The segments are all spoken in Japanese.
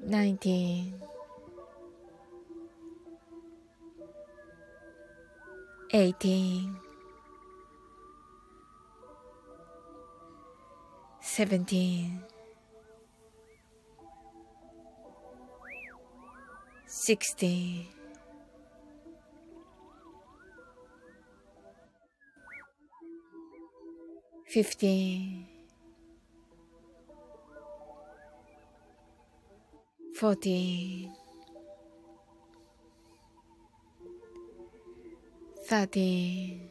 19 18 17 16 15 14 13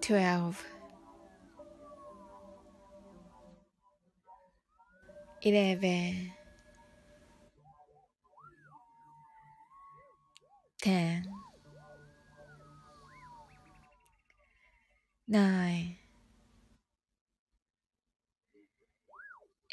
12 11 10 9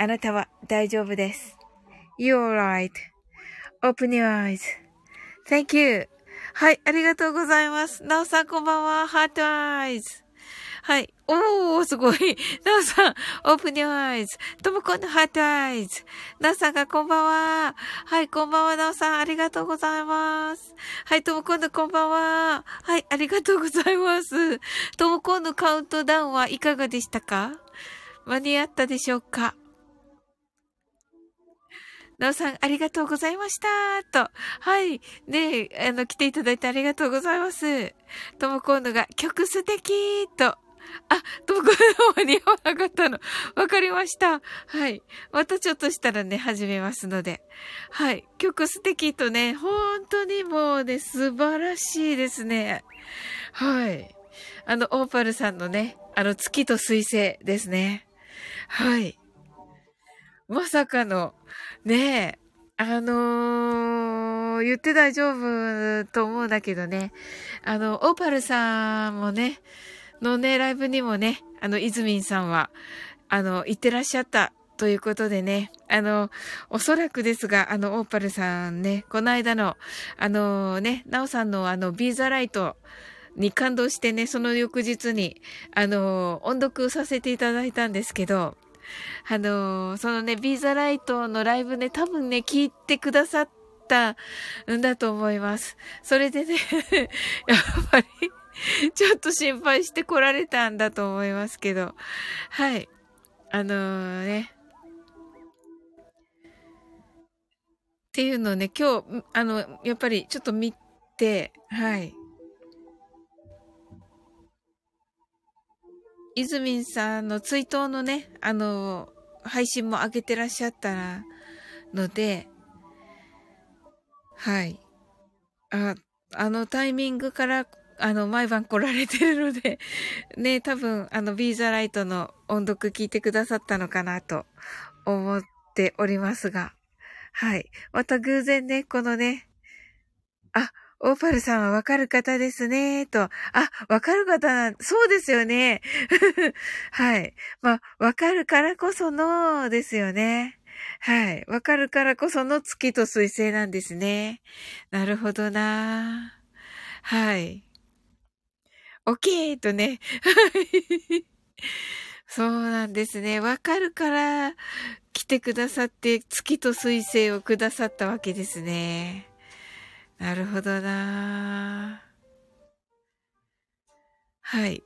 あなたは大丈夫です。You're right.Open your eyes.Thank you. はい、ありがとうございます。なおさんこんばんは。 heart eyes。はい。おー、すごい。なおさん、 open your eyes。ともこんぬ heart eyes。なおさんがこんばんは。はい、こんばんは、なおさん、ありがとうございます。はい、ともこんぬこんばんは。はい、ありがとうございます。ともこんぬカウントダウンはいかがでしたか？間に合ったでしょうか？なおさん、ありがとうございました。と。はい。ねあの、来ていただいてありがとうございます。ともこんのが、曲素敵と。あ、ともこの間に合わなかったの。わかりました。はい。またちょっとしたらね、始めますので。はい。曲素敵とね、本当にもうね、素晴らしいですね。はい。あの、オーパルさんのね、あの、月と水星ですね。はい。まさかの、ねえ、あのー、言って大丈夫と思うんだけどね。あの、オーパルさんもね、のね、ライブにもね、あの、イズミンさんは、あの、行ってらっしゃったということでね、あの、おそらくですが、あの、オーパルさんね、この間の、あのね、ナオさんのあの、ビーザライトに感動してね、その翌日に、あの、音読させていただいたんですけど、あのー、そのね、ビーザライトのライブね、多分ね、聞いてくださったんだと思います。それでね、やっぱり、ちょっと心配して来られたんだと思いますけど、はい。あのー、ね。っていうのをね、今日、あの、やっぱりちょっと見て、はい。イズミンさんの追悼のね、あの、配信も上げてらっしゃったので、はい。あ、あのタイミングから、あの、毎晩来られてるので、ね、多分、あの、ビーザライトの音読聞いてくださったのかなと思っておりますが、はい。また偶然ね、このね、あ、オーパルさんはわかる方ですね、と。あ、わかる方な、そうですよね。はい。まあ、わかるからこその、ですよね。はい。わかるからこその月と水星なんですね。なるほどな。はい。オッケーとね。そうなんですね。わかるから来てくださって月と水星をくださったわけですね。なるほどなはい。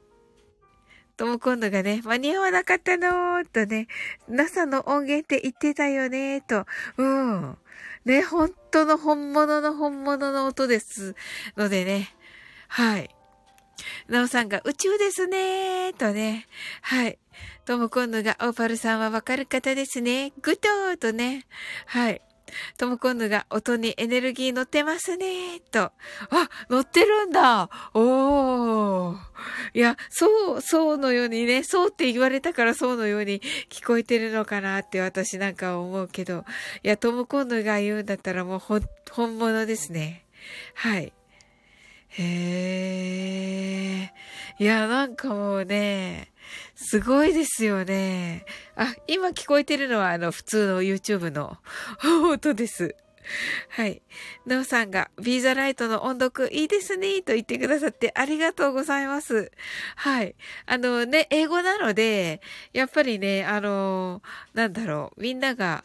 とも今度がね、間に合わなかったのーとね、NASA の音源って言ってたよねーと、うん。ね、本当の本物の本物の音ですのでね、はい。なおさんが宇宙ですねーとね、はい。とも今度がオーパルさんはわかる方ですね。グッドーとね、はい。とも今度が音にエネルギー乗ってますね、と。あ、乗ってるんだおー。いや、そう、そうのようにね、そうって言われたからそうのように聞こえてるのかなって私なんか思うけど、いや、とも今度が言うんだったらもうほ、本物ですね。はい。へえ。いや、なんかもうね、すごいですよね。あ、今聞こえてるのはあの普通の YouTube の 音です。はい。なおさんが、ビーザライトの音読いいですね、と言ってくださってありがとうございます。はい。あのね、英語なので、やっぱりね、あの、なんだろう、みんなが、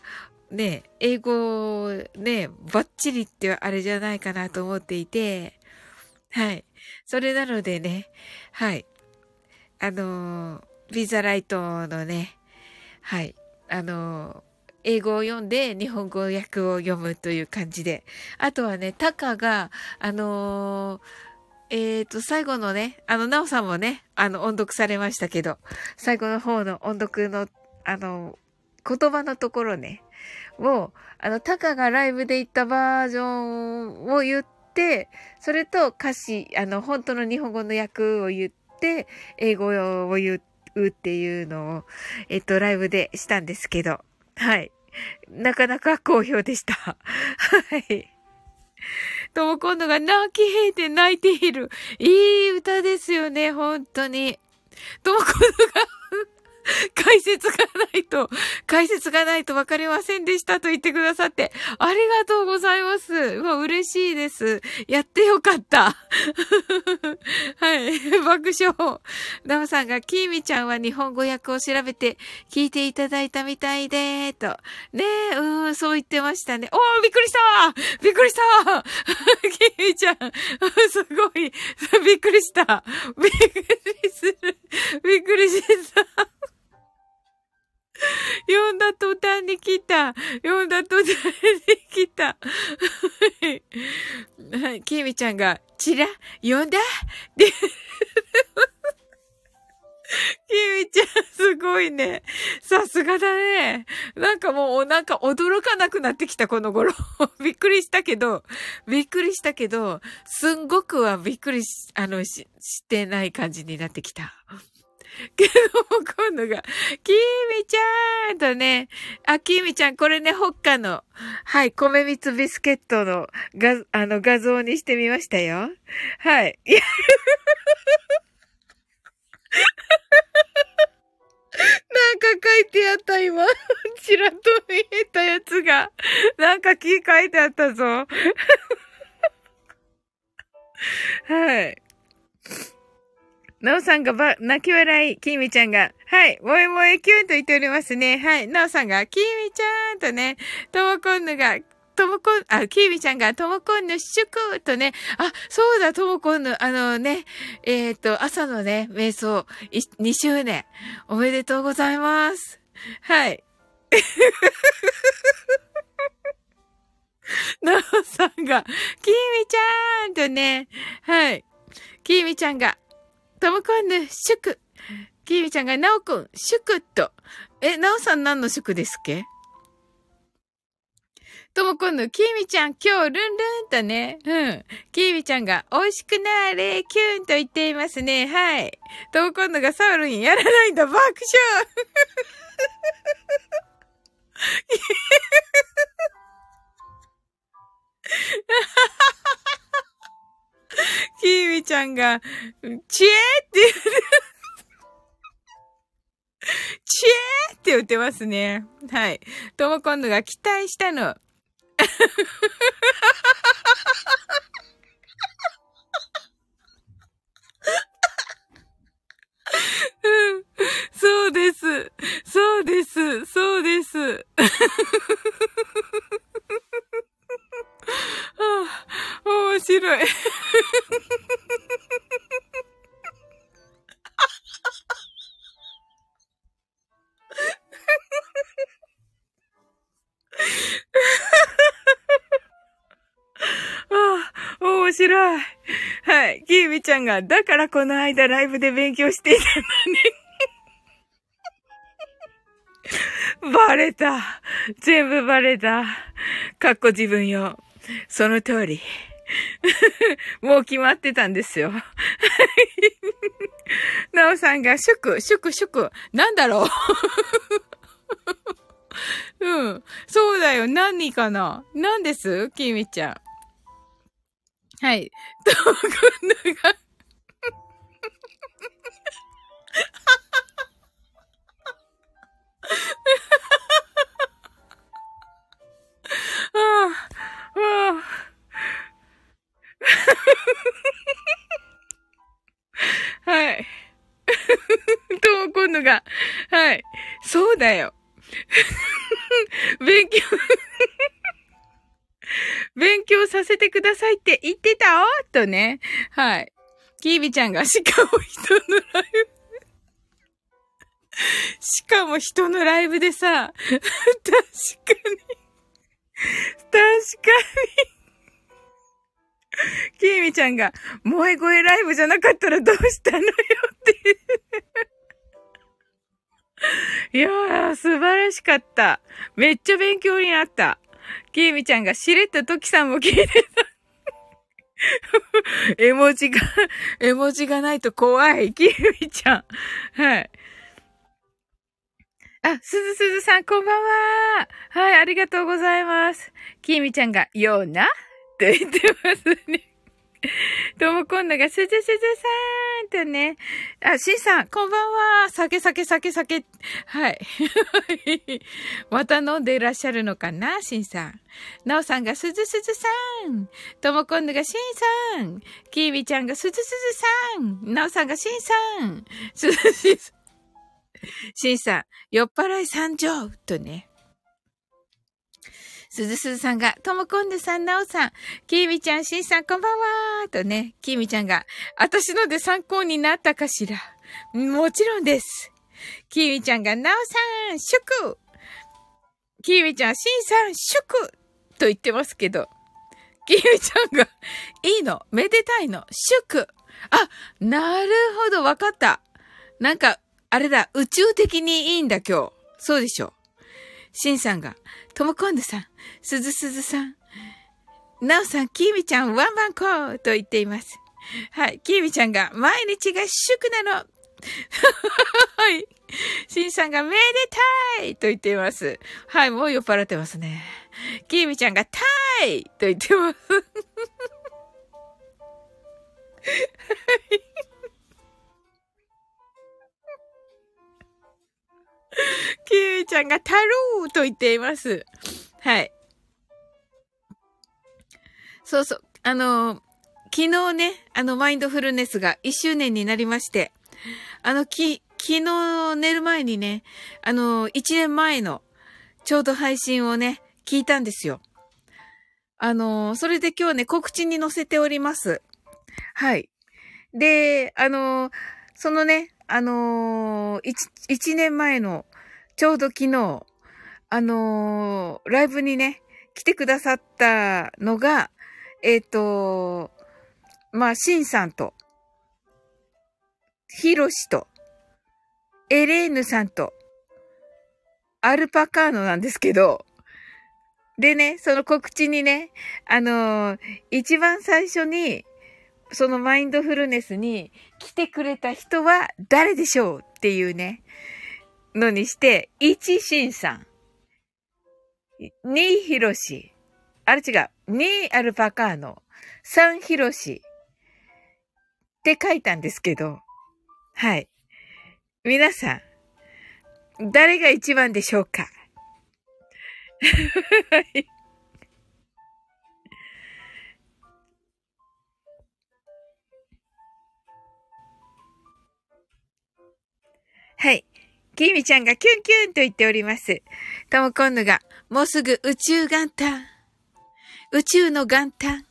ね、英語ね、バッチリってあれじゃないかなと思っていて、はい。それなのでね、はい。あの、ビザライトのね、はい。あの、英語を読んで日本語訳を読むという感じで。あとはね、タカが、あのえっ、ー、と、最後のね、あの、ナオさんもね、あの、音読されましたけど、最後の方の音読の、あの、言葉のところね、を、あの、タカがライブで言ったバージョンを言って、それと歌詞、あの、本当の日本語の訳を言っって、英語を言うっていうのを、えっと、ライブでしたんですけど、はい。なかなか好評でした。はい。とも今度が泣きへいて泣いている。いい歌ですよね、本当に。とも今度が 解説がないと、解説がないと分かりませんでしたと言ってくださって、ありがとうございます。うわ、嬉しいです。やってよかった。はい。爆笑。ダムさんが、キーミちゃんは日本語訳を調べて聞いていただいたみたいで、と。ねえ、うん、そう言ってましたね。おー、びっくりしたびっくりしたキーミちゃん、すごい、びっくりした。びっくりする。びっくりした。読んだ途端に来た。読んだ途端に来た。はい。きみちゃんが、ちら、読んだ？って。きみちゃん、すごいね。さすがだね。なんかもう、なんか驚かなくなってきた、この頃。びっくりしたけど、びっくりしたけど、すんごくはびっくりし、あの、し、してない感じになってきた。け ど今度が、きみちゃんとね、あ、きみちゃん、これね、ほっかの、はい、米蜜ビスケットの画、あの、画像にしてみましたよ。はい。い やなんか書いてあった、今。ちらっと見えたやつが。なんか木書いてあったぞ。はい。なおさんがば、泣き笑い、きみちゃんが、はい、もえもえキュンと言っておりますね。はい、なおさんが、きみちゃんとね、ともこんぬが、ともこん、あ、きみちゃんが、ともこんぬ祝とね、あ、そうだ、ともこんぬ、あのね、えっ、ー、と、朝のね、瞑想、い2周年、おめでとうございます。はい。なおさんが、きみちゃんとね、はい。きみちゃんが、ともこんぬ、祝。きみちゃんが、なおくん、祝と。え、なおさん何の祝ですっけ？ともこんぬ、きみちゃん、今日、ルンルンとね、うん。きみちゃんが、美味しくなーれ、キューンと言っていますね。はい。ともこんぬが、サウルンやらないんだ、爆笑 キーミちゃんが、チエーって言って、チエーって言ってますね。はい。とも今度が期待したの。そうです。そうです。そうです。あ面白い。ああ、面白い。はい。キービちゃんが、だからこの間ライブで勉強していたのに。バレた。全部バレた。かっこ自分よ。その通り。もう決まってたんですよ。なおさんが、祝、祝、祝、なんだろううん。そうだよ。何かな？何です？きみちゃん。はい。と、今度がああ、はい。と、今度が、はい。そうだよ。勉強勉強させてくださいって言ってたとね。はい。キービちゃんが、しかも人のライブしかも人のライブでさ、確かに確かに。きーみちゃんが、萌え声ライブじゃなかったらどうしたのよっていやー、素晴らしかった。めっちゃ勉強になった。きーみちゃんがしれっとトキさんも聞いてた。絵文字が、絵文字がないと怖い。きーみちゃん。はい。あ、すずすずさん、こんばんは。はい、ありがとうございます。きみちゃんが、ようなって言ってますね。ともこんなが、すずすずさんとね。あ、しんさん、こんばんは。酒酒酒酒。はい。また飲んでいらっしゃるのかな、しんさん。なおさんが、すずすずさん。ともこんなが、しんさん。きみちゃんが、すずすずさん。なおさんが、しんさん。すずしんさん。シンさん、酔っ払い参上とね。すずすずさんが、ともこんぬさん、なおさん、きーみちゃん、しんさん、こんばんはとね、きーみちゃんが、私ので参考になったかしら。もちろんです。きーみちゃんが、なおさん、祝きーみちゃん、しんさん、祝と言ってますけど、きーみちゃんが、いいの、めでたいの、祝あ、なるほど、わかった。なんか、あれだ、宇宙的にいいんだ、今日。そうでしょ。シンさんが、ともこんぬさん、すずすずさん、なおさん、きーみちゃん、ワンバンコーと言っています。はい、きーみちゃんが、毎日が祝なの。さんがめでたいと言っています。はい、もう酔っ払ってますね。きみちゃんがたいと言ってます。は い きみちゃんがたるーと言っています。はい。そうそう。あの、昨日ね、あの、マインドフルネスが1周年になりまして、あの、き、昨日寝る前にね、あの、1年前の、ちょうど配信をね、聞いたんですよ。あの、それで今日ね、告知に載せております。はい。で、あの、そのね、あの、一、一年前の、ちょうど昨日、あのライブにね、来てくださったのが、えっ、ー、と、まあ、シンさんと、ヒロシと、エレーヌさんと、アルパカーノなんですけど、でね、その告知にね、あのー、一番最初に、そのマインドフルネスに来てくれた人は誰でしょうっていうね、のにして、1シンさん、2ヒロシ、あれ違う、2アルパカーノ、3ヒロシって書いたんですけど、はい。皆さん、誰が一番でしょうか？はい。はい。きみちゃんがキュンキュンと言っております。ともこんぬが、もうすぐ宇宙元旦。宇宙の元旦。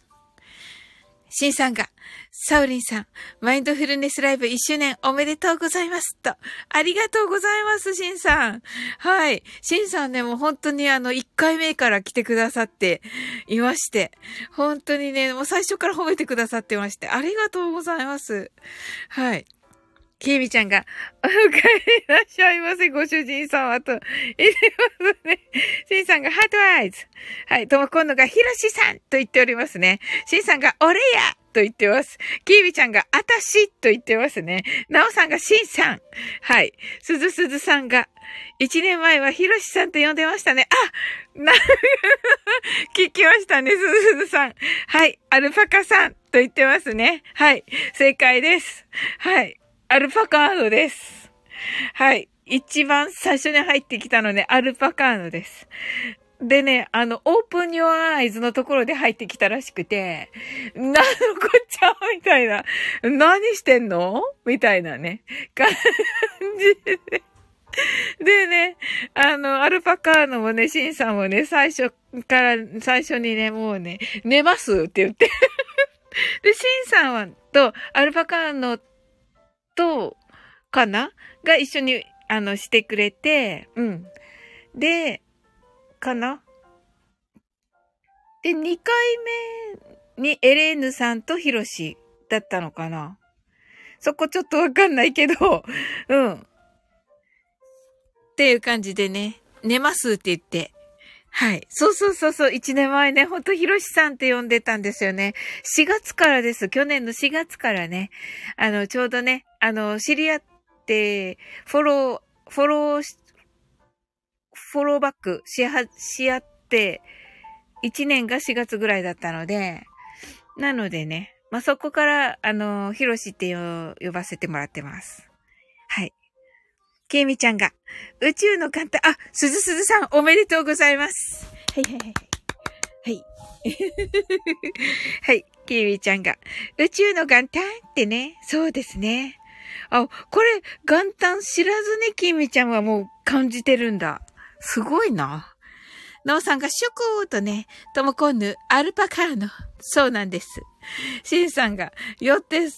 しんさんが、サウリンさん、マインドフルネスライブ1周年おめでとうございますと。ありがとうございます、しんさん。はい。しんさんね、もう本当にあの、1回目から来てくださっていまして。本当にね、もう最初から褒めてくださってまして。ありがとうございます。はい。きえみちゃんが、お帰りなっしゃいませ、ご主人様と、いてますね。しんさんが、ハートアイズ。はい、ともこんのが、ひろしさんと言っておりますね。しんさんが、俺やと言ってます。きえみちゃんが、あたしと言ってますね。なおさんが、しんさん。はい。すずすずさんが、一年前はひろしさんと呼んでましたね。あな、聞きましたね、すずすずさん。はい。アルパカさんと言ってますね。はい。正解です。はい。アルパカーノです。はい。一番最初に入ってきたのね、アルパカーノです。でね、あの、オープンニュアアイズのところで入ってきたらしくて、なのこっちゃ？みたいな。何してんの？みたいなね、感じで。でね、あの、アルパカーノもね、シンさんもね、最初から、最初にね、もうね、寝ます？って言ってで、シンさんは、と、アルパカーノと、とかな？が一緒に、あの、してくれて、うん。で、かな？で、2回目にエレーヌさんとヒロシだったのかな？そこちょっとわかんないけど、うん。っていう感じでね、寝ますって言って、はい。そうそうそうそう。一年前ね、ほんとひろしさんって呼んでたんですよね。4月からです。去年の4月からね。あの、ちょうどね、あの、知り合って、フォロー、フォロー、フォローバックしは、し合って、1年が4月ぐらいだったので、なのでね、まあ、そこから、あの、ひろしって呼ばせてもらってます。はい。ケイミちゃんが、宇宙の簡単、あ、すずすずさん、おめでとうございます。はいはいはい。はい。はい。ケイミちゃんが、宇宙の元旦ってね、そうですね。あ、これ、元旦知らずにケイミちゃんはもう感じてるんだ。すごいな。なおさんがシュクーとね、ともこんぬ、アルパカーノ。そうなんです。シンさんが、よって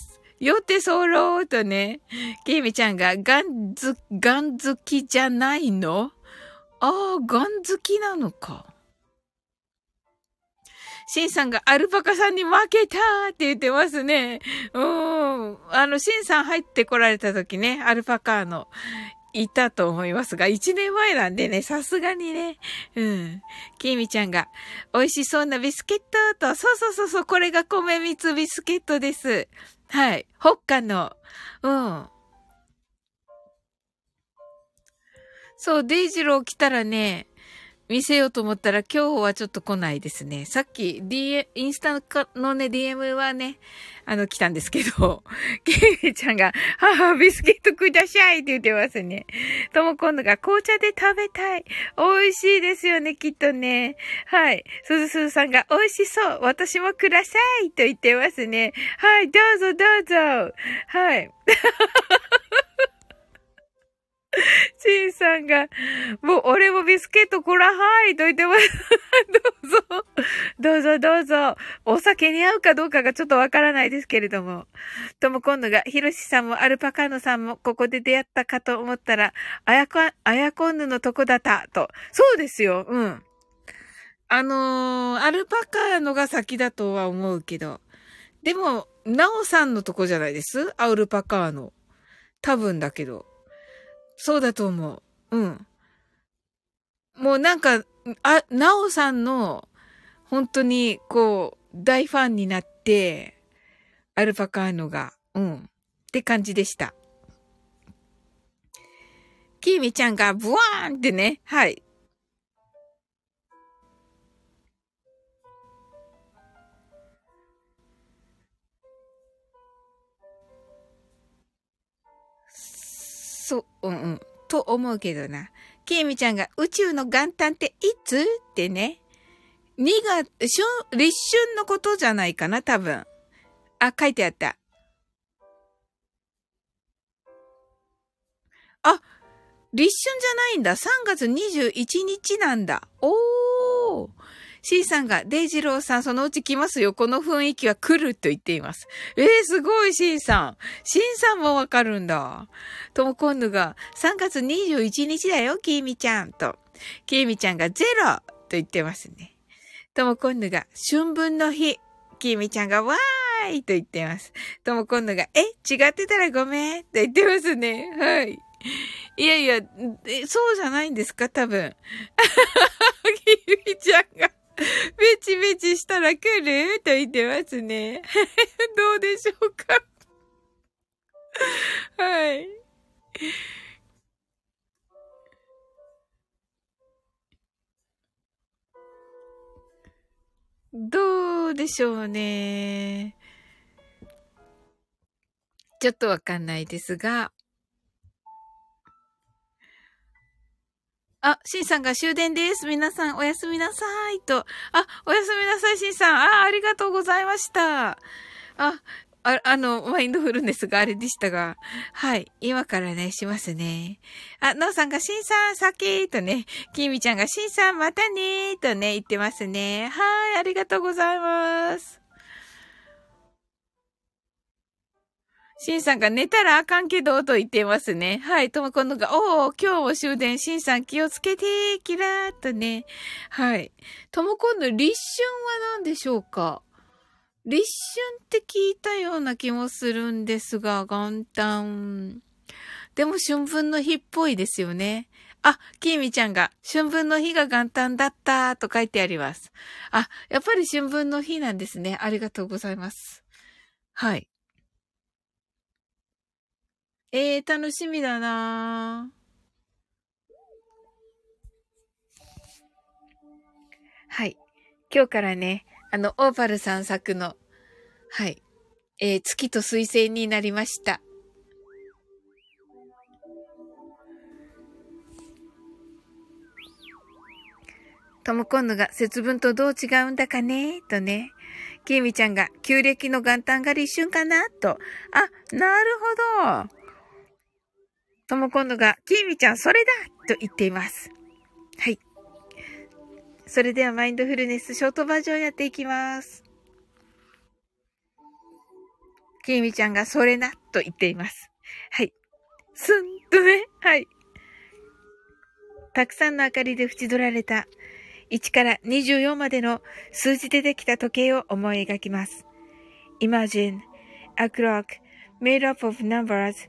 よってそろうとね、ケイミちゃんがガンズ、ガン好きじゃないの？ああ、ガン好きなのか。シンさんがアルパカさんに負けたって言ってますね。うん。あの、シンさん入ってこられた時ね、アルパカのいたと思いますが、一年前なんでね、さすがにね、うん。キミちゃんが、美味しそうなビスケットと、そうそうそうそう、これが米蜜ビスケットです。はい。北海の、うん。そう、デイジロー来たらね、見せようと思ったら今日はちょっと来ないですね。さっき D、インスタのね、DM はね、あの、来たんですけど、ケイミちゃんが、母、ビスケットくださいって言ってますね。とも今度が紅茶で食べたい。美味しいですよね、きっとね。はい。すずすずさんが、美味しそう。私もくださいと言ってますね。はい、どうぞどうぞ。はい。シンさんが、もう俺もビスケットこらはいと言ってます。どうぞ、どうぞどうぞ。お酒に合うかどうかがちょっとわからないですけれども。とも今度が、ヒロシさんもアルパカーノさんもここで出会ったかと思ったら、あやこ、あやこんぬのとこだったと。そうですよ、うん。あのー、アルパカーノが先だとは思うけど。でも、ナオさんのとこじゃないです？アウルパカーノ。多分だけど。そうだと思う。うん。もうなんか、あ、なおさんの、本当に、こう、大ファンになって、アルパカーノが、うん。って感じでした。きーミちゃんがブワーンってね、はい。う、んうん。と思うけどな。ケイミちゃんが宇宙の元旦っていつ？ってね。2月、春、立春のことじゃないかな、多分。あ、書いてあった。あ、立春じゃないんだ。3月21日なんだ。おー。C さんが、デイジローさんそのうち来ますよ。この雰囲気は来ると言っています。えー、すごい C さん。C さんもわかるんだ。ともこんぬが、3月21日だよ、きーみちゃんと。きーみちゃんがゼロと言ってますね。ともこんぬが、春分の日。きーみちゃんが、わーいと言ってます。ともこんぬが、え、違ってたらごめんと言ってますね。はい。いやいや、そうじゃないんですか多分。きーみちゃんが ベチベチしたら来る？と言ってますね。どうでしょうか？はい。どうでしょうね。ちょっとわかんないですが。あ、シンさんが終電です。皆さんおやすみなさい。と。あ、おやすみなさい、シンさん。あ、ありがとうございました。あ、あ、あの、マインドフルネスがあれでしたが。はい。今からね、しますね。あ、ノーさんが、シンさん、先とね。キミちゃんが、シンさん、またねとね、言ってますね。はい。ありがとうございます。シンさんが寝たらあかんけど、と言ってますね。はい。ともこのが、おー、今日も終電、シンさん気をつけて、キラーっとね。はい。ともこの立春は何でしょうか？立春って聞いたような気もするんですが、元旦。でも春分の日っぽいですよね。あ、きーみちゃんが、春分の日が元旦だったと書いてあります。あ、やっぱり春分の日なんですね。ありがとうございます。はい。ええー、楽しみだなはい。今日からね、あの、オーパルさん作の、はい。えー、月と水星になりました。とも今度が節分とどう違うんだかねとね。きみちゃんが旧暦の元旦が立春かなと。あ、なるほど。とも今度が、きーみちゃん、それだと言っています。はい。それではマインドフルネスショートバージョンやっていきます。きみちゃんがそれなと言っています。はい。すんとね、はい。たくさんの明かりで縁取られた1から24までの数字でできた時計を思い描きます。Imagine a clock made up of numbers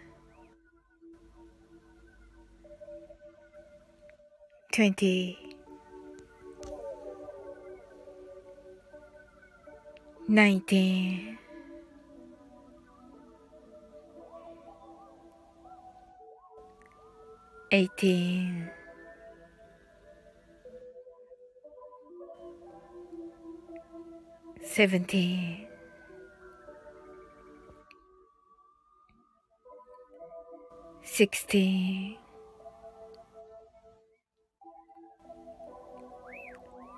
20 19 18 17 16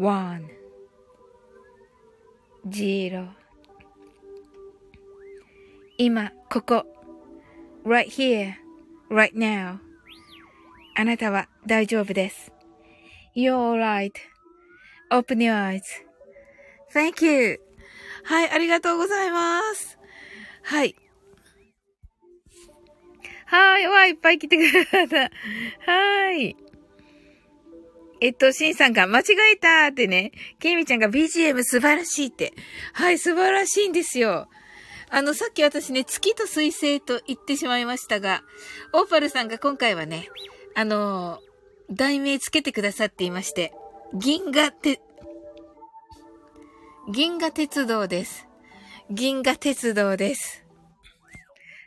one, zero 今、ここ right here, right now あなたは大丈夫です。You're alright.Open your eyes.Thank you. はい、ありがとうございます。はい。はい、わ、いっぱい来てくれた。はい。えっと、シンさんが間違えたってね、ケイミちゃんが BGM 素晴らしいって。はい、素晴らしいんですよ。あの、さっき私ね、月と水星と言ってしまいましたが、オーパルさんが今回はね、あの、題名つけてくださっていまして、銀河て、銀河鉄道です。銀河鉄道です。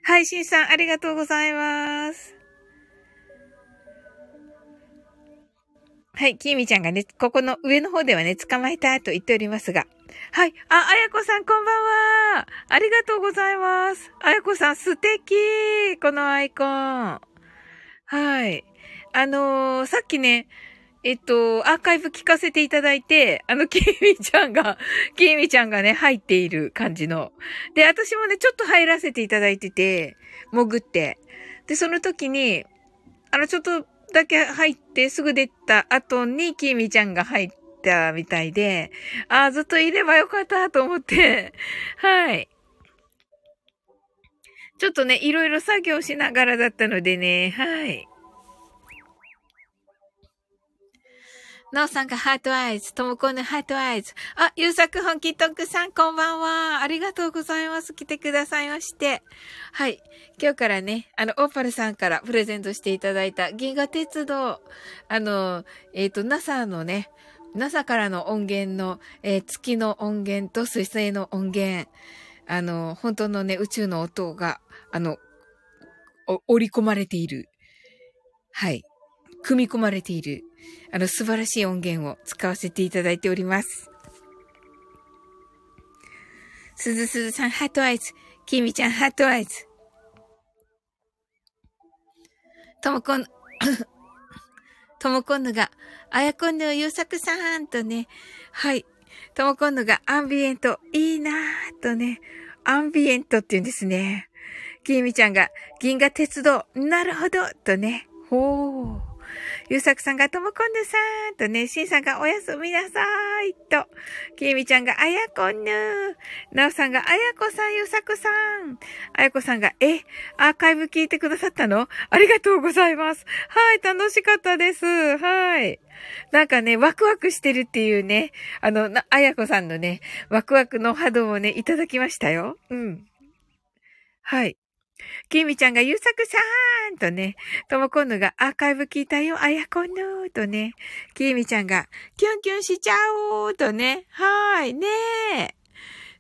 はい、しんさん、ありがとうございます。はい、きみちゃんがね、ここの上の方ではね、捕まえたと言っておりますが。はい、あ、あやこさんこんばんは。ありがとうございます。あやこさん素敵このアイコン。はい。あのー、さっきね、えっと、アーカイブ聞かせていただいて、あの、キーミちゃんが、キーミちゃんがね、入っている感じの。で、私もね、ちょっと入らせていただいてて、潜って。で、その時に、あの、ちょっとだけ入ってすぐ出た後に、キミちゃんが入ったみたいで、ああ、ずっといればよかったと思って、はい。ちょっとね、いろいろ作業しながらだったのでね、はい。なおさんが heart eyes、ともこんぬ heart eyes。あ、ゆうさく本気トークさん、こんばんは。ありがとうございます。来てくださいまして。はい。今日からね、あの、オーパルさんからプレゼントしていただいた銀河鉄道、あの、えっ、ー、と、NASA のね、NASA からの音源の、えー、月の音源と水星の音源、あの、本当のね、宇宙の音が、あの、織り込まれている。はい。組み込まれている。あの、素晴らしい音源を使わせていただいております。すずすずさん、 heart eyes。きみちゃん、 heart eyes。ともこん、ともこんぬが、あやこんぬゆうさくさんとね、はい。ともこんぬがアンビエント、いいなぁとね、アンビエントって言うんですね。きみちゃんが、銀河鉄道、なるほど、とね。ほー。ゆうさくさんがともこんぬさーんとね、しんさんがおやすみなさーいと、きえみちゃんがあやこんぬなおさんがあやこさん、ゆうさくさん。あやこさんが、え、アーカイブ聞いてくださったの？ありがとうございます。はい、楽しかったです。はい。なんかね、ワクワクしてるっていうね、あの、あやこさんのね、ワクワクの波動をね、いただきましたよ。うん。はい。きみちゃんがゆうさくさーんとね、ともこんぬがアーカイブ聞いたよ、あやこんぬとね、きみちゃんがキュンキュンしちゃおうとね、はーい、ねえ。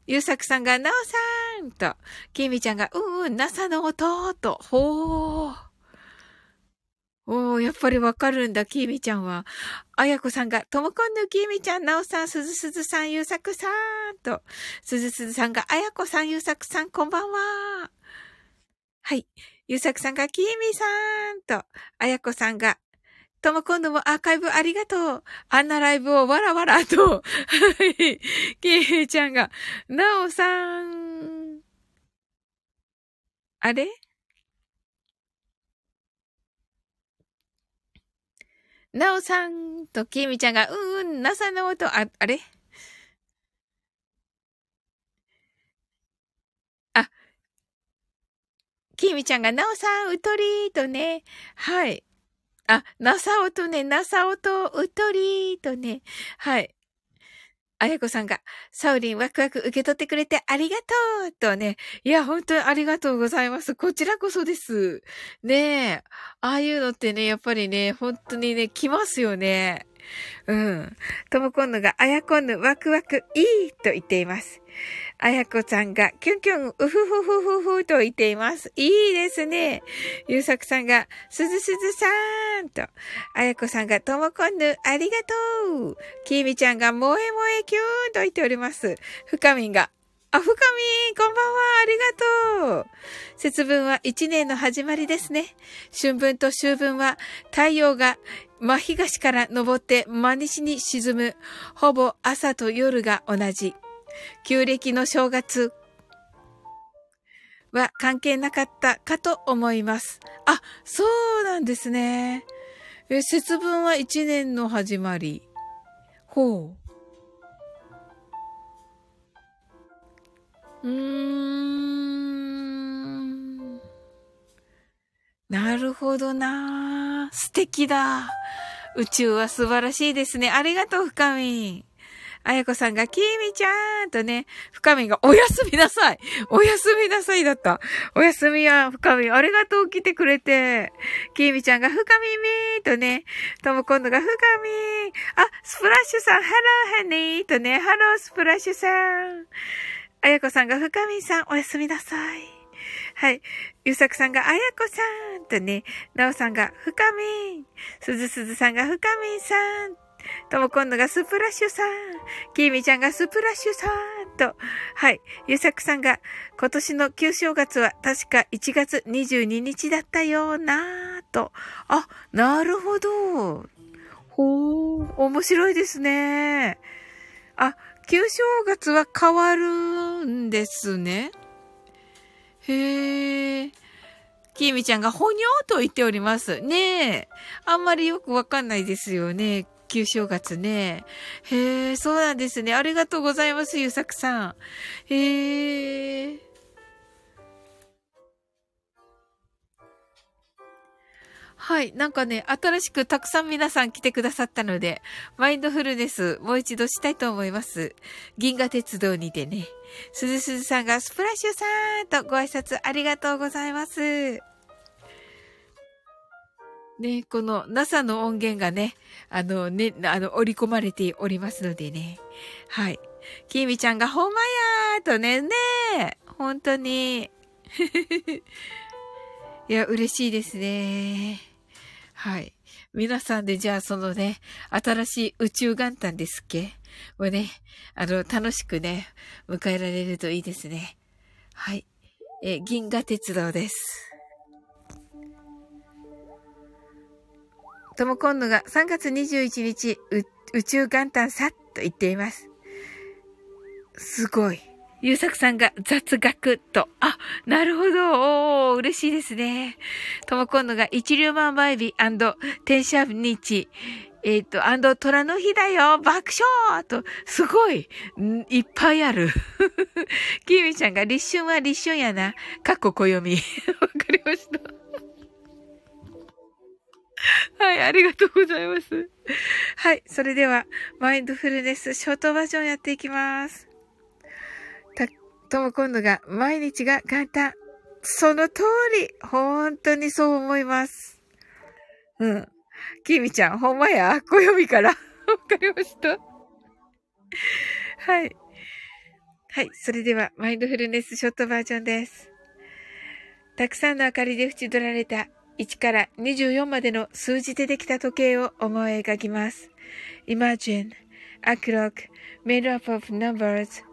ゆうさくさんがなおさーんと、きみちゃんがうんうん、なさの音と、ほー。おー、やっぱりわかるんだ、きみちゃんは。あやこさんが、ともこんぬきみちゃん、なおさん、すずすずさん、ゆうさくさんと、すずすずさんが、あやこさん、ゆうさくさん、こんばんは。はい。ゆうさくさんが、きみさんと、あやこさんが、とも今度もアーカイブありがとう。あんなライブをわらわらと、はい。きみちゃんが、なおさん。あれ？なおさんときみちゃんが、うんうん、なさの音、あ、あれ？きみちゃんが、なおさん、うとりーとね、はい。あ、なさおとね、なさおと、うとりーとね、はい。あやこさんが、サウリンワクワク受け取ってくれてありがとうとね。いや、本当にありがとうございます。こちらこそです。ねえ。ああいうのってね、やっぱりね、本当にね、来ますよね。うん。ともこんぬが、あやこんぬワクワクいいと言っています。あやこさんが、キュンキュン、うふふふふふと言っています。いいですね。ゆうさくさんが、すずすずさーんと。あやこさんが、ともこんぬ、ありがとう。きみちゃんが、萌え萌えキューンと言っております。ふかみんが、あ、ふかみん、こんばんは、ありがとう。節分は一年の始まりですね。春分と秋分は太陽が真東から昇って真西に沈む。ほぼ朝と夜が同じ。旧暦の正月は関係なかったかと思います。あ、そうなんですね。え、節分は一年の始まり。ほう。うーん。なるほどな素敵だ。宇宙は素晴らしいですね。ありがとう、深み。あやこさんが、きみちゃんとね、深みが、おやすみなさいおやすみなさいだった。おやすみや、深み、ありがとう、来てくれて。きみちゃんが、深みみーとね、とも今度が、深みあ、スプラッシュさん、ハローハニーとね、ハロースプラッシュさん。あやこさんが、深みさん、おやすみなさい。はい。ゆさくさんが、あやこさんとね、なおさんが、深みんすずすずさんが、深みんさんとも今度がスプラッシュさん。きみちゃんがスプラッシュさんと。はい。ゆさくさんが、今年の旧正月は確か1月22日だったようなと。あ、なるほど。ほー、面白いですね。あ、旧正月は変わるんですね。へえ。きみちゃんがほにょーと言っております。ねえ。あんまりよくわかんないですよね。旧正月ね。へえ、そうなんですね。ありがとうございます、ゆうさくさん。へえ。はい。なんかね、新しくたくさん皆さん来てくださったので、マインドフルネスもう一度したいと思います。銀河鉄道にてね。すずすずさんがスプラッシュさんとご挨拶ありがとうございます。ね、この NASA の音源がね、あのね、あの、織り込まれておりますのでね。はい。きみちゃんがほんまやーとね、ね本当に。いや、嬉しいですね。はい。皆さんでじゃあそのね、新しい宇宙元旦ですっけ？をね、あの、楽しくね、迎えられるといいですね。はい。え、銀河鉄道です。とも今度が3月21日、宇宙元旦さっと言っています。すごい。ゆうさくさんが雑学と。あ、なるほど。おー、嬉しいですね。ともこんのが一粒万倍日天シャー日。えっ、ー、と、アンド虎の日だよ爆笑と、すごいいっぱいある。きみちゃんが立春は立春やな。かっこ暦。わかりました。はい、ありがとうございます。はい、それでは、マインドフルネスショートバージョンやっていきます。とも今度が、毎日が簡単。その通り、本当にそう思います。うん。きみちゃん、ほんまや、暦から。わかりました。はい。はい。それでは、マインドフルネスショートバージョンです。たくさんの明かりで縁取られた1から24までの数字でできた時計を思い描きます。Imagine a clock made up of numbers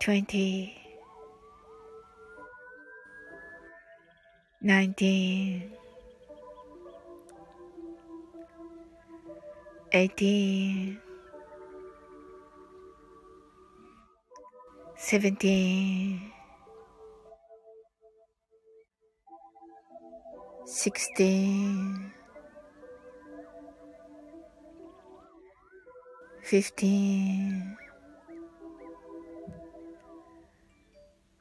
20 19 18 17 16 15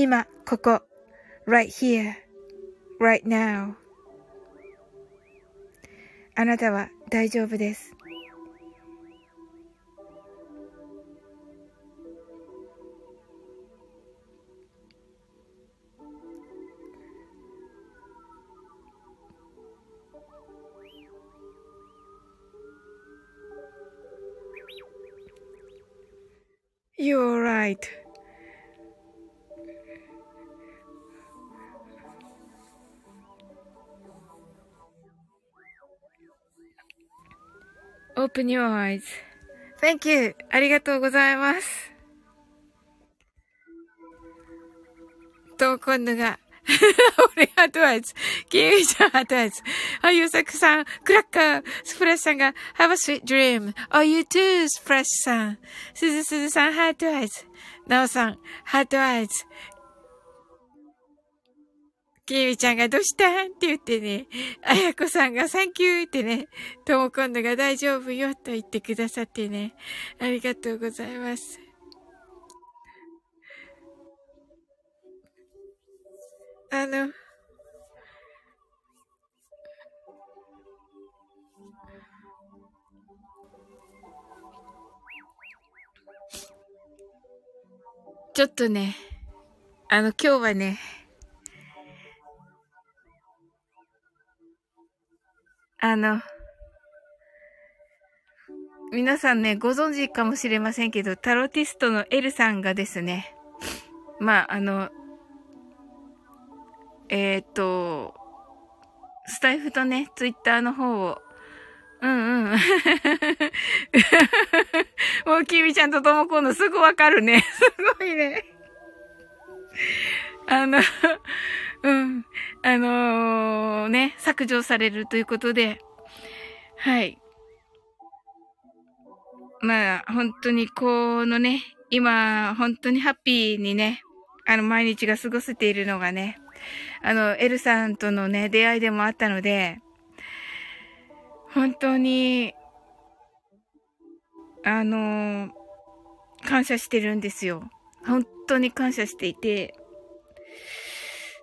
今、ここ、right here, right now あなたは大丈夫です。Open your eyes. Thank you. ありがとうございます。と、今度が 俺、 heart eyes。キミちゃん、 heart eyes。あ、ゆうさくさん、クラッカー、スプラッシュさんが、Have a sweet dream. Oh, you too, スプラッシュさん。すずすずさん、 heart eyes。なおさん、ハートアイズ。きみちゃんがどうしたん？って言ってね、あやこさんがサンキューってね、とも今度が大丈夫よと言ってくださってね、ありがとうございます。あの、ちょっとね、あの、今日はね、あの、皆さんね、ご存知かもしれませんけど、タロティストのエルさんがですね、まあ、あの、えー、っと、スタイフとね、ツイッターの方を、うんうん。もう、キミちゃんとともこのすぐわかるね。すごいね。あの、うん。あのー、ね、削除されるということで、はい。まあ、本当にこのね、今、本当にハッピーにね、あの、毎日が過ごせているのがね、あの、エルさんとのね、出会いでもあったので、本当に、あの、感謝してるんですよ。本当に感謝していて、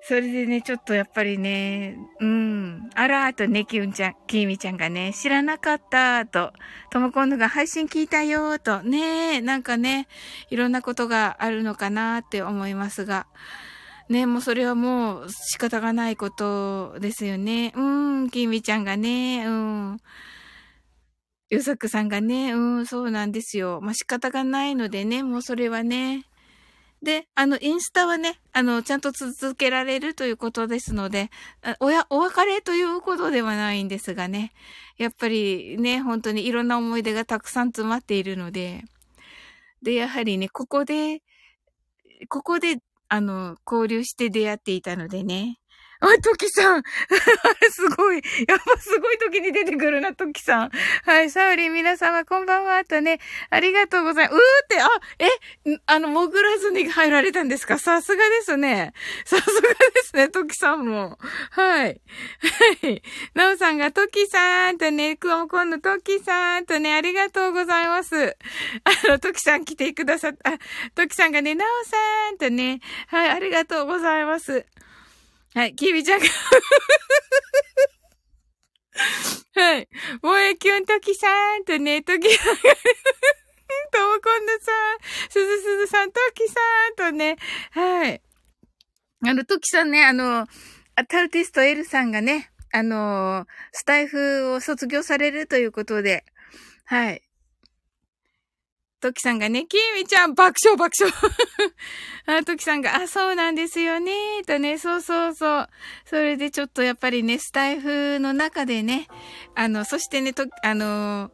それでね、ちょっとやっぱりね、うん。あらーとね、きゅんちゃん、きみちゃんがね、知らなかったと、ともこんのが配信聞いたよと、ねなんかね、いろんなことがあるのかなって思いますが、ねもうそれはもう仕方がないことですよね。うん、きみちゃんがね、うん。ゆさくさんがね、うん、そうなんですよ。まあ、仕方がないのでね、もうそれはね、で、あの、インスタはね、あの、ちゃんと続けられるということですので、おや、お別れということではないんですがね、やっぱりね、本当にいろんな思い出がたくさん詰まっているので、で、やはりね、ここで、ここで、あの、交流して出会っていたのでね、あ、トキさん すごい。やっぱすごい時に出てくるな、トキさん。はい、サウリン皆様こんばんは。とね、ありがとうございます。うーって、あ、え、あの、潜らずに入られたんですか？さすがですね。さすがですね、トキさんも。はい。はい。ナオさんがトキさんとね、クオモコンのトキさんとね、ありがとうございます。あの、トキさん来てくださった、トキさんがね、ナオさんとね、はい、ありがとうございます。はい、キビちゃんがはい。萌えきゅんときさんとね、ときさんがともこんぬさん、すずすずさん、ときさんとね、はい。あの、ときさんね、あの、タルティストエルさんがね、あの、スタイフを卒業されるということで、はい。トキさんがね、キーミちゃん爆笑爆笑 あ、トキさんが、あ、そうなんですよね、とね、そうそうそう。それでちょっとやっぱりね、スタイフの中でね、あの、そしてね、と、あの、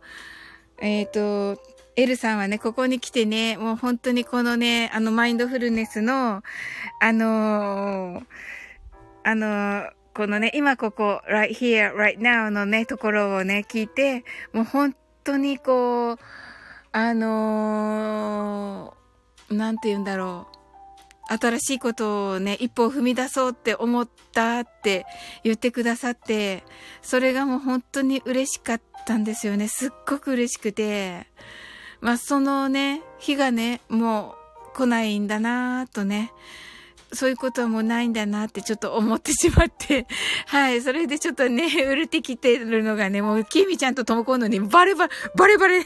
えっ、ー、と、エルさんはね、ここに来てね、もう本当にこのね、あの、マインドフルネスの、あのあのこのね、今ここ、right here, right now のね、ところをね、聞いて、もう本当にこう、あのー、なんて言うんだろう。新しいことをね、一歩を踏み出そうって思ったって言ってくださって、それがもう本当に嬉しかったんですよね。すっごく嬉しくて。まあ、そのね、日がね、もう来ないんだなぁとね、そういうことはもうないんだなってちょっと思ってしまって、はい。それでちょっとね、売れてきてるのがね、もう、キミちゃんとともこんのにバレバレ、バレバレ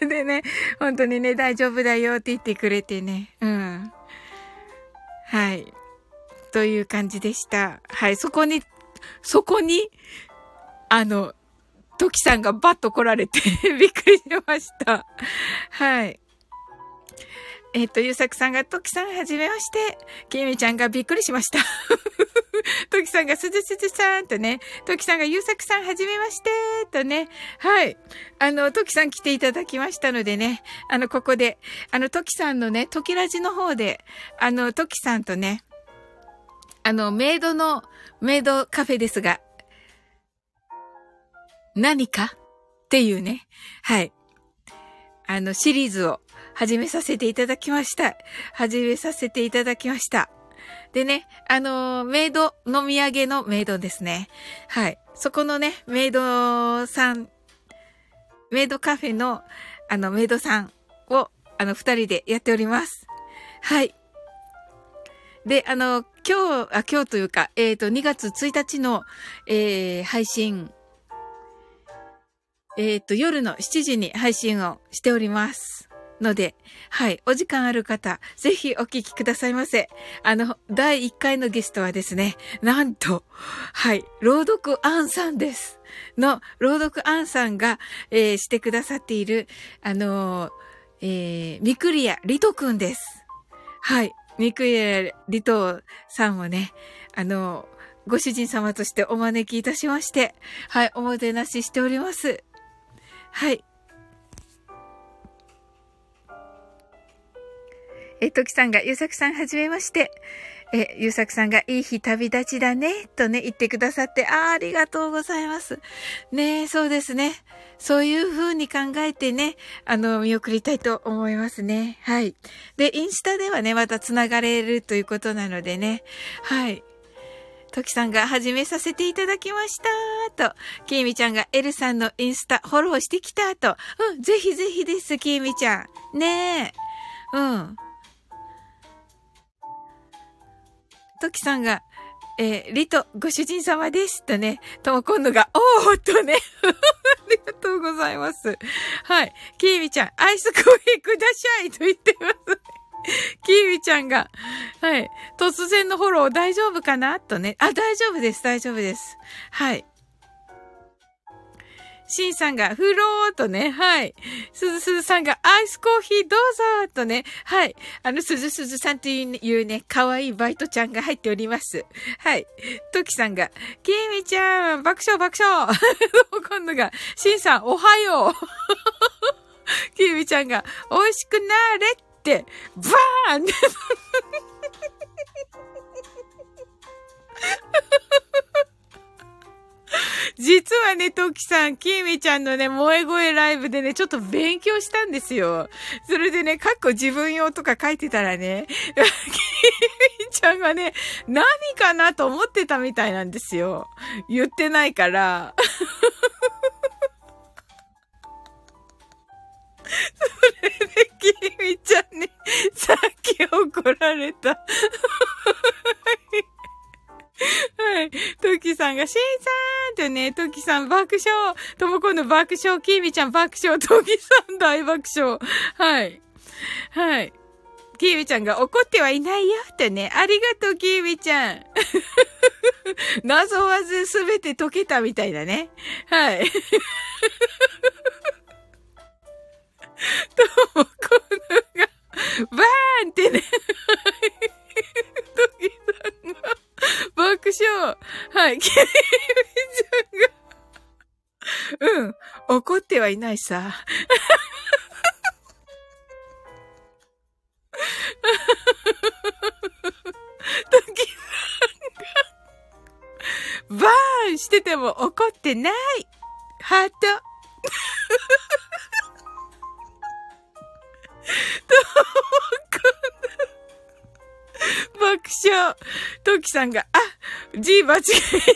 でね、本当にね、大丈夫だよって言ってくれてね、うん。はい。という感じでした。はい。そこに、そこに、あの、トキさんがバッと来られてびっくりしました。はい。えっ、と、ゆうさくさんが、ときさんはじめまして。きみちゃんがびっくりしました。ときさんが、すずすずさんとね、ときさんが、ゆうさくさんはじめましてとね、はい。あの、ときさん来ていただきましたのでね、あの、ここで、あの、ときさんのね、ときラジの方で、あの、ときさんとね、あの、メイドの、メイドカフェですが、何か？っていうね、はい。あの、シリーズを始めさせていただきました。始めさせていただきました。でね、あの、メイド、飲み上げのメイドですね。はい。そこのね、メイドさん、メイドカフェの、あの、メイドさんを、あの、二人でやっております。はい。で、あの、今日、あ、今日というか、えっ、ー、と、2月1日の、えー、配信、えっ、ー、と、夜の7時に配信をしております。ので、はい、お時間ある方、ぜひお聞きくださいませ。あの、第1回のゲストはですね、なんと、はい、朗読アンさんです。の、朗読アンさんが、えー、してくださっている、あのー、えー、ミクリアリトくんです。はい、ミクリアリトさんをね、あのー、ご主人様としてお招きいたしまして、はい、おもてなししております。はい。え、ときさんが、ゆうさくさんはじめまして。え、ゆうさくさんがいい日旅立ちだね、とね、言ってくださって、ああ、ありがとうございます。ねそうですね。そういう風に考えてね、あの、見送りたいと思いますね。はい。で、インスタではね、また繋がれるということなのでね。はい。トキさんが始めさせていただきましたと、キーミちゃんがエルさんのインスタフォローしてきたと、うん、ぜひぜひです、キーミちゃん。ねえ。うん。トキさんが、えー、リト、ご主人様です。とね、とも今度が、おーとね、ありがとうございます。はい。キーミちゃん、アイスコーヒーくださいと言ってます。キーミちゃんが、はい。突然のフォロー大丈夫かな？とね。あ、大丈夫です、大丈夫です。はい。シンさんが、フローとね、はい。すずすずさんが、アイスコーヒーどうぞとね、はい。あの、すずすずさんというね、可愛いいバイトちゃんが入っております。はい。トキさんが、キミちゃん、爆笑爆笑 今度が、シンさん、おはよう キミちゃんが、美味しくなれって、バーン 実はね、トキさん、キーミちゃんのね、萌え声ライブでね、ちょっと勉強したんですよ。それでね、かっこ自分用とか書いてたらね、キーミちゃんがね、何かなと思ってたみたいなんですよ。言ってないから。それで、キーミちゃんに、さっき怒られた。はい。トキさんが、シンさんとね、トキさん爆笑。ともこの爆笑。キーミちゃん爆笑。トキさん大爆笑。はい。はい。キーミちゃんが怒ってはいないよ。とね。ありがとう、キーミちゃん。謎わずすべて解けたみたいだね。はい。ともこのが、バーンってね。爆笑はい、キリミちゃんが、うん、怒ってはいないさ。トキさんが、バーンしてても怒ってない。ハート。どうかな 爆笑。トキさんが、あ、G 間違えた。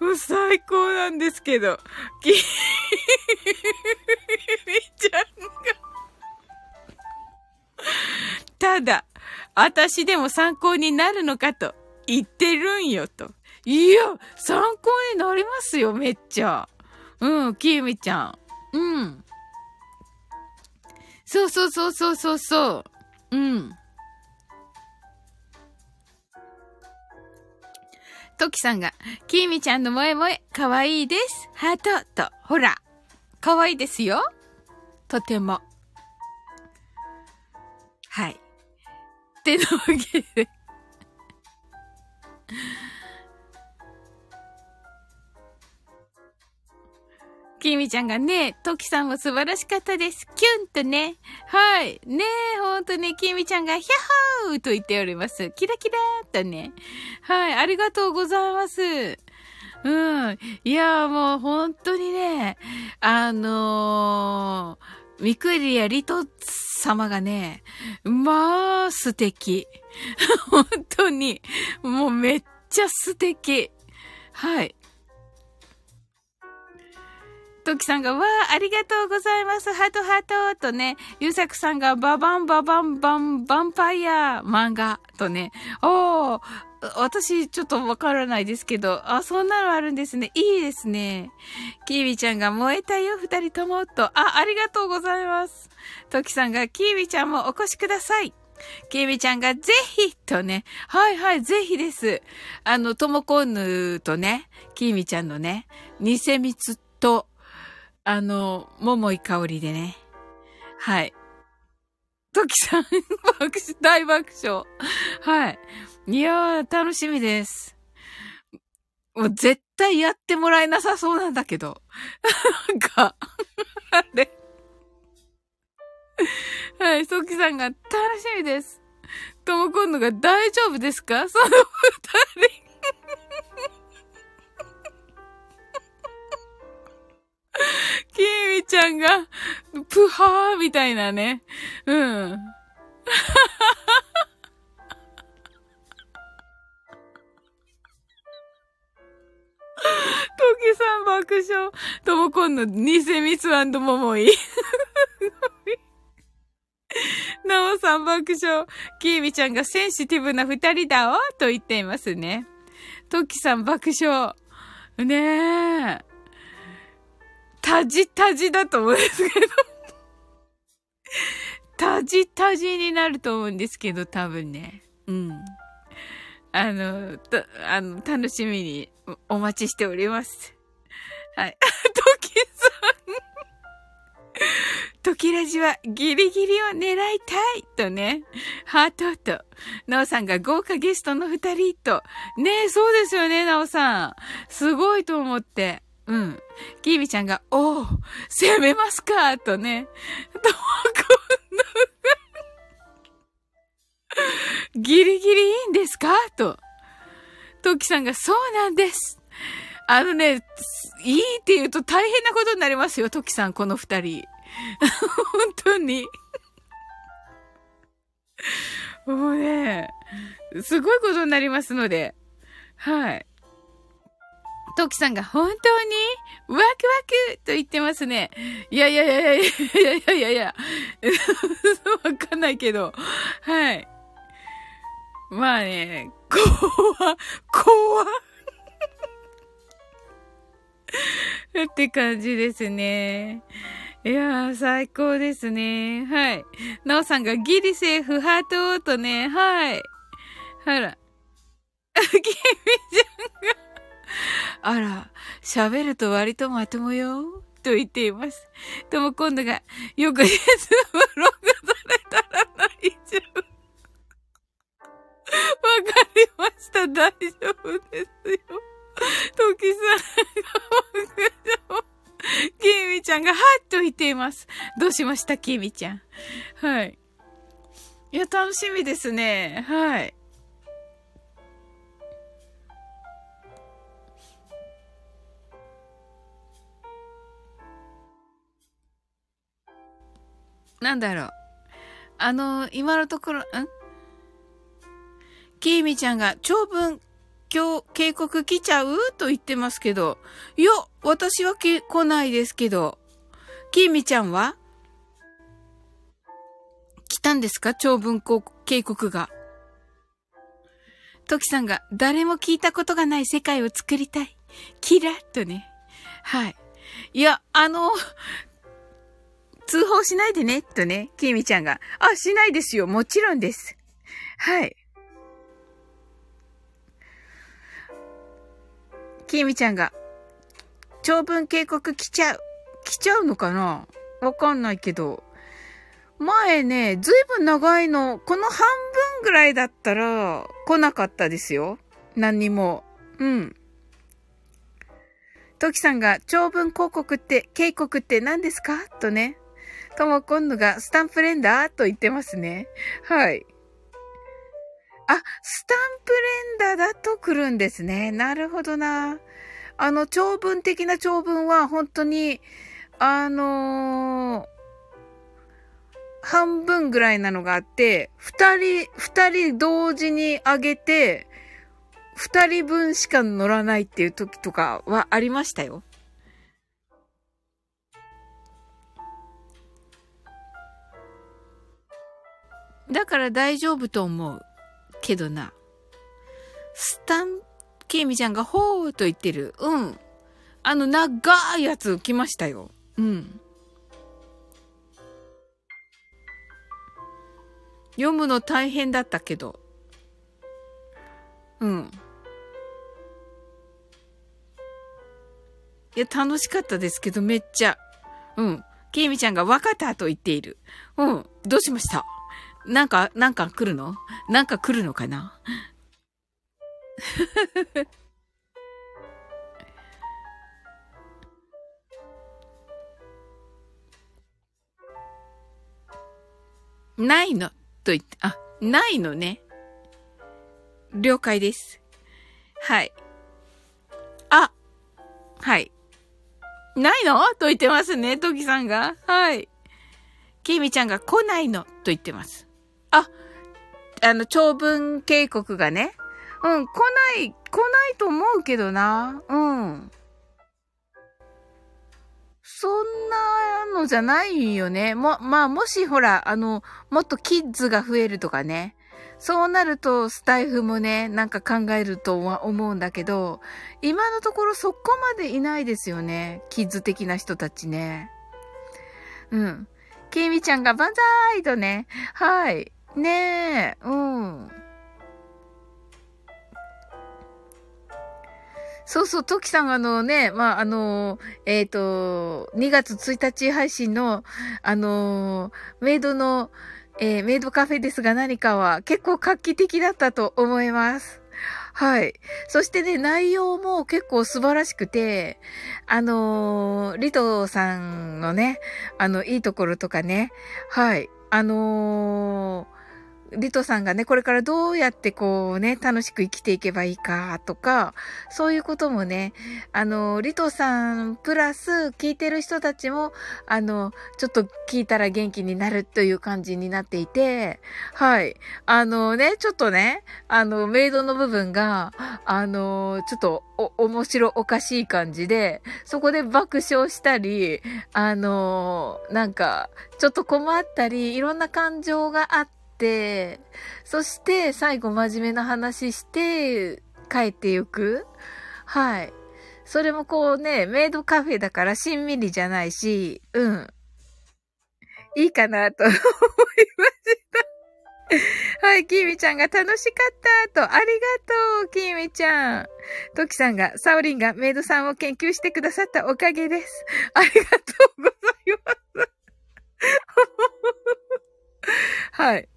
もう最高なんですけど、きみちゃんが。ただ、私でも参考になるのかと言ってるんよと。いや、参考になりますよ、めっちゃ。うん、きみちゃん。うん。そうそうそうそうそうそう。うん。トキさんが、キーミちゃんの萌え萌え、かわいいです。ハートと、ほら、かわいいですよ。とても。はい。ってのわけできみちゃんがね、トキさんも素晴らしかったです。キュンとね。はい。ねえほんとね、きみちゃんがヒャッホーと言っております。キラキラーとね。はい。ありがとうございます。うん。いや、もう本当にね、あのー、ミクリアリト様がね、まあ、素敵。本当に。もうめっちゃ素敵。はい。トキさんが、わあ、ありがとうございます。ハートハートとね、ゆうさくさんが、ババンババンバン、バンパイア漫画とね、おー、私、ちょっとわからないですけど、あ、そんなのあるんですね。いいですね。キービちゃんが燃えたよ、二人とも、と。あ、ありがとうございます。トキさんが、キービちゃんもお越しください。キービちゃんが、ぜひとね。はいはい、ぜひです。あの、ともこんぬとね、キービちゃんのね、偽蜜と、あの、桃井香りでね。はい。トキさん、爆笑、大爆笑。はい。いやー、楽しみです。もう絶対やってもらえなさそうなんだけど。なんかあれ。はい、ソキさんが楽しみです。とも今度が大丈夫ですか？その二人 キーミちゃんが、プハーみたいなね。うん。トキさん爆笑。ともこんの偽ミスモモイ。なおさん爆笑。キーミちゃんがセンシティブな二人だわと言っていますね。トキさん爆笑。ねえ。たじたじだと思うんですけど。たじたじになると思うんですけど、多分ね。うん。あの、と、あの、楽しみにお待ちしております。はい。トキさん。トキラジはギリギリを狙いたいとね。ハートと、ナオさんが豪華ゲストの二人と。ねえ、そうですよね、ナオさん。すごいと思って。うん。キービちゃんが、おお、攻めますか？とね。と、こんな、ギリギリいいんですか？と。トキさんが、そうなんです。あのね、いいって言うと大変なことになりますよ、トキさん、この二人。本当に。もうね、すごいことになりますので。はい。トキさんが本当にワクワクと言ってますね。いやいやいやいやいやいやいやいや。わかんないけど。はい。まあね、怖、怖 って感じですね。いやー、最高ですね。はい。なおさんがギリセーフ、ハートオートね。はい。あら。キミちゃんが あら、喋ると割とまともよ。と言っています。とも今度が、よくイエスブログされたら大丈夫。わかりました。大丈夫ですよ。トキさんが僕の、キミちゃんがはっと言っています。どうしましたキーミちゃん。はい。いや、楽しみですね。はい。なんだろう。あの、今のところ、ん？きーみちゃんが長文、今日警告来ちゃう？と言ってますけど。いや、私は来ないですけど。きーみちゃんは？来たんですか？長文警告が。トキさんが誰も聞いたことがない世界を作りたい。キラッとね。はい。いや、あの、通報しないでね、とね、きみちゃんが。あ、しないですよ。もちろんです。はい。きみちゃんが、長文警告来ちゃう。来ちゃうのかな？わかんないけど。前ね、ずいぶん長いの、この半分ぐらいだったら来なかったですよ。何にも。うん。トキさんが長文広告って、警告って何ですか？とね。とも今度がスタンプレンダーと言ってますね。はい。あ、スタンプレンダーだと来るんですね。なるほどな。あの、長文的な長文は本当に、あのー、半分ぐらいなのがあって、二人、二人同時に上げて、二人分しか乗らないっていう時とかはありましたよ。だから大丈夫と思う。けどな。スタン、ケイミちゃんがほーと言ってる。うん。あの、長いやつ来ましたよ。うん。読むの大変だったけど。うん。いや、楽しかったですけど、めっちゃ。うん。ケイミちゃんが分かったと言っている。うん。どうしました？なんか、なんか来るの？なんか来るのかな？ないの？と言って、あ、ないのね。了解です。はい。あ、はい。ないの？と言ってますね、トキさんが。はい。ケイミちゃんが来ないの？と言ってます。あ、あの、長文警告がね。うん、来ない、来ないと思うけどな。うん。そんなのじゃないよね。も、まあ、もしほら、あの、もっとキッズが増えるとかね。そうなると、スタイフもね、なんか考えるとは思うんだけど、今のところそこまでいないですよね。キッズ的な人たちね。うん。ケイミちゃんが万歳とね。はい。ねえ、うん。そうそう、トキさんあのね、まあ、あの、えっ、ー、と、2月1日配信の、あの、メイドの、えー、メイドカフェですが何かは結構画期的だったと思います。はい。そしてね、内容も結構素晴らしくて、あのー、リトさんのね、あの、いいところとかね、はい。あのーリトさんがね、これからどうやってこうね、楽しく生きていけばいいかとか、そういうこともね、あの、リトさんプラス聞いてる人たちも、あの、ちょっと聞いたら元気になるという感じになっていて、はい。あのね、ちょっとね、あの、メイドの部分が、あの、ちょっとお、面白おかしい感じで、そこで爆笑したり、あの、なんか、ちょっと困ったり、いろんな感情があって、、そして最後真面目な話して帰ってゆく。はい。それもこうね、メイドカフェだからしんみりじゃないし、うん。いいかなと 思いました。はい、キミちゃんが楽しかったと、ありがとう、キミちゃん。トキさんが、サオリンがメイドさんを研究してくださったおかげです。ありがとうございます。はい。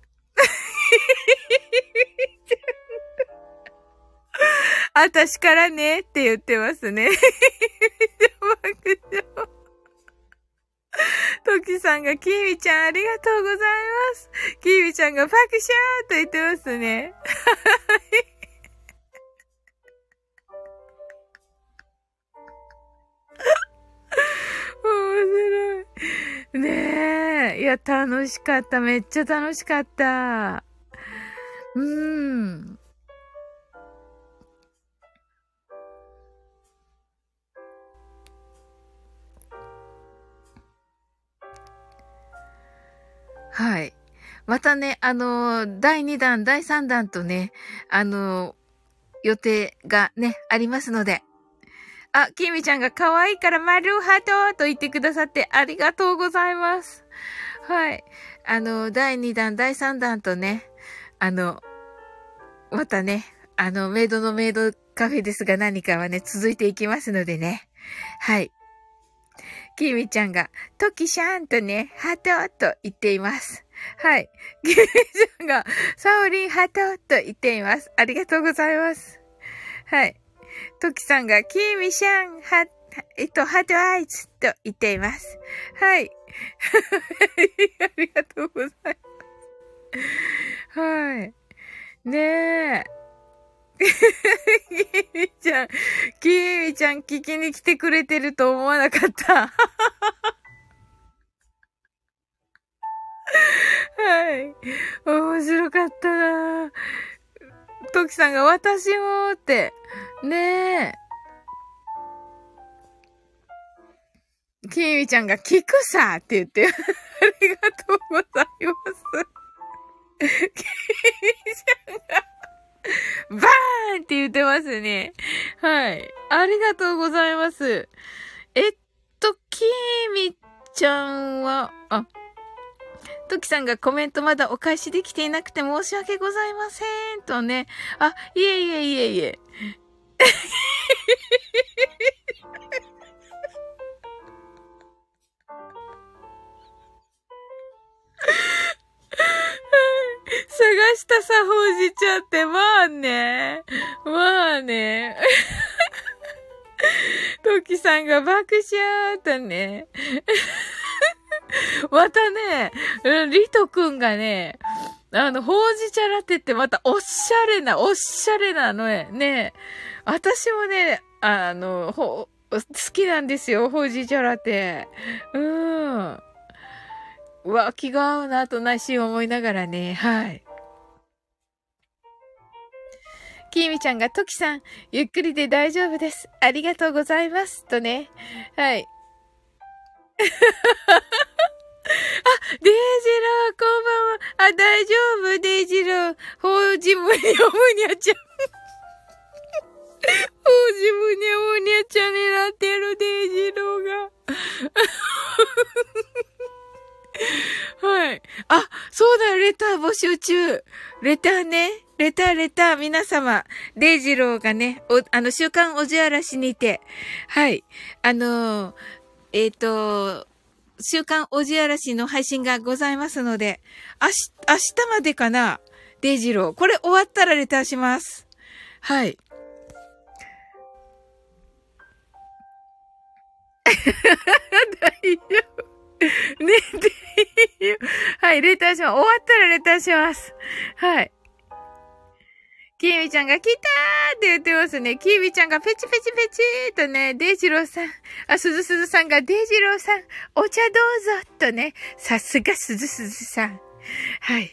私からねって言ってますね。爆笑。トキさんが、キーミちゃんありがとうございます。キーミちゃんが爆笑と言ってますね。面白い。ねえ。いや、楽しかった。めっちゃ楽しかった。うーん。はい。またね、あの、第2弾、第3弾とね、あの、予定がね、ありますので、あ、きみちゃんが可愛いから丸ハートと言ってくださってありがとうございます。はい。あの、第2弾、第3弾とね、あの、またね、あの、メイドのメイドカフェですが何かはね、続いていきますのでね。はい。きみちゃんが、トキシャンとね、ハーと言っています。はい。きみちゃんが、サオリンハーと言っています。ありがとうございます。はい。トキさんが、キーミシャン、は、えっと、ハートアイズと言っています。はい。ありがとうございます。はい。ねえ。キーミちゃん、キーミちゃん聞きに来てくれてると思わなかった。はい。面白かったなトキさんが私もって。ねえ。キミちゃんが聞くさって言って、ありがとうございます。って言ってますね。はい。ありがとうございます。えっと、きみちゃんは、あ、ときさんがコメントまだお返しできていなくて申し訳ございません。とね。あ、いえいえいえいえ。探したさ、ほうじ茶って、まあね。まあね。トキさんが爆笑とね。またね、リトくんがね、あの、ほうじ茶ラテってまたおしゃれな、おしゃれなのね。ね私もね、あの、ほ、好きなんですよ、ほうじ茶ラテ。うん。うわ、気が合うなと内心思いながらね、はい。きみちゃんが、ときさん、ゆっくりで大丈夫です。ありがとうございます。とね。はい。あ、デイジロー、こんばんは。あ、大丈夫、デイジロー。ほうじむにょむにゃちゃん。ほうじむにょむにゃちゃんになってる、デイジローが。はい。あ、そうだ、レター募集中。レターね。レター、レター、皆様。デイジローがね、お、あの、週刊おじあらしにて、はい。あのー、えっ、ー、と、週刊おじあらしの配信がございますので、明日、明日までかな？デイジロー。これ終わったらレターします。はい。大丈夫。ね、はい、レターします。終わったらレターします。はい。キーミちゃんが来たーって言ってますね。キーミちゃんがペチペチペチーとね、デイジローさん、あ、すずすずさんがデイジローさん、お茶どうぞとね、さすがすずすずさん。はい。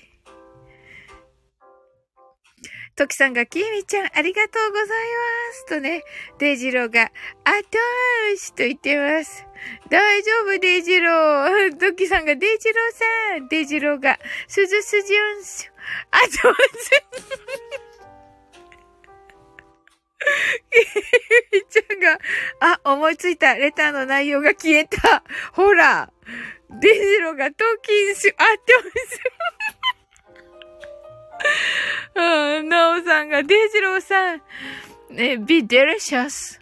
トキさんが、キーミちゃん、ありがとうございますとね、デイジローが、あとーしと言ってます。大丈夫、デイジロー。トキさんが、デイジローさん、デイジローが、すずすじゅんす、あとーす。みちゃんが、あ、思いついた。レターの内容が消えた。ほら。デジロがトキンシュ、あ、ってます。うん、ナオさんが、デジローさん、ね、be delicious.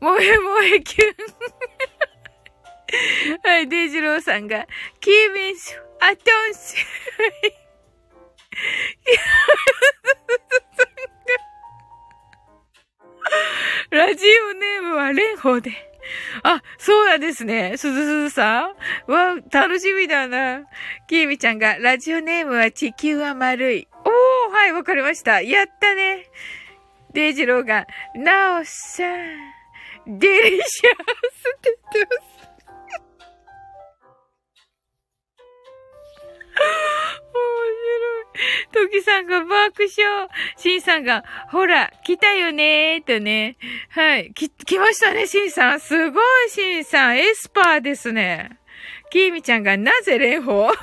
萌え萌えキュン。はい、デジローさんが、キービンシュ、アトンシュ。ラジオネームは蓮舫で。あ、そうなんですね。すずすずさんわ、楽しみだな。きーみちゃんが、ラジオネームは地球は丸い。おー、はい、わかりました。やったね。デイジローが、なおさん、デリシャースって言ってます。面白いトキさんが爆笑。シンさんが、ほら、来たよねーとね。はい。き、来ましたね、シンさん。すごい、シンさん。エスパーですね。キーミちゃんが、なぜ蓮舫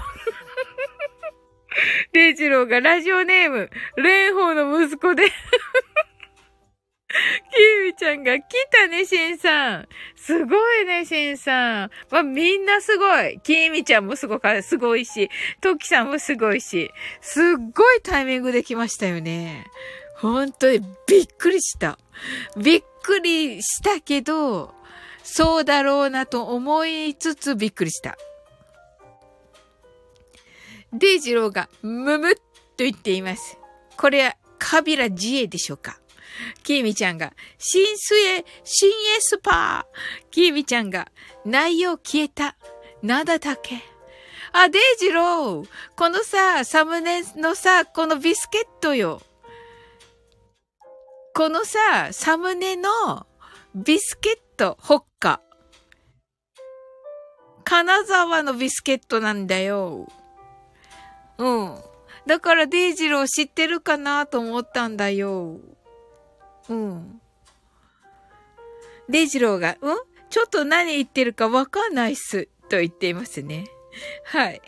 レイジローがラジオネーム、蓮舫の息子で キーミちゃんが来たね、シンさん。すごいね、シンさん。まあ、みんなすごい。キーミちゃんもすごか、すごいし、トキさんもすごいし、すっごいタイミングで来ましたよね。本当にびっくりした。びっくりしたけど、そうだろうなと思いつつびっくりした。デイジローがムムっと言っています。これはカビラジエでしょうか？キーミちゃんが、新エ、新エスパー。キーミちゃんが、内容消えた。なだたけ。あ、デイジロー。このさ、サムネのさ、このビスケットよ。このさ、サムネのビスケット、ホッカ。金沢のビスケットなんだよ。うん。だからデイジロー知ってるかなと思ったんだよ。うん。デジローが、うん？ちょっと何言ってるかわかんないっす。と言っていますね。はい。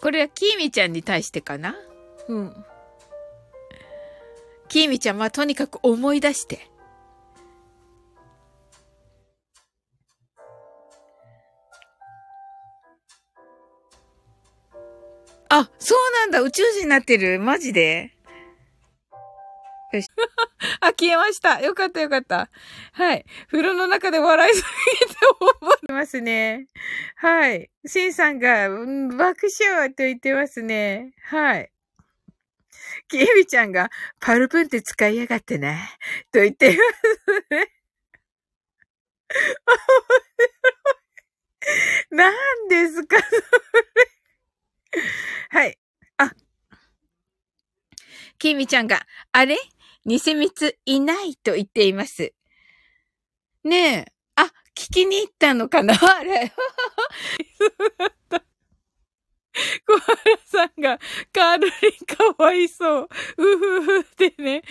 これはきーみちゃんに対してかな？うん。きーみちゃんはとにかく思い出して。あ、そうなんだ。宇宙人になってる。マジでよし。あ、消えました。よかったよかった。はい。風呂の中で笑いすぎて覚えてますね。はい。シンさんが、うん、爆笑と言ってますね。はい。キエミちゃんが、パルプンって使いやがってね。と言ってますね。何ですか、それ。はい。あ。きみちゃんが、あれ？偽蜜いないと言っています。ねえ。あ、聞きに行ったのかな？あれ。小原さんが、カールリンかわいそう。うふふってね。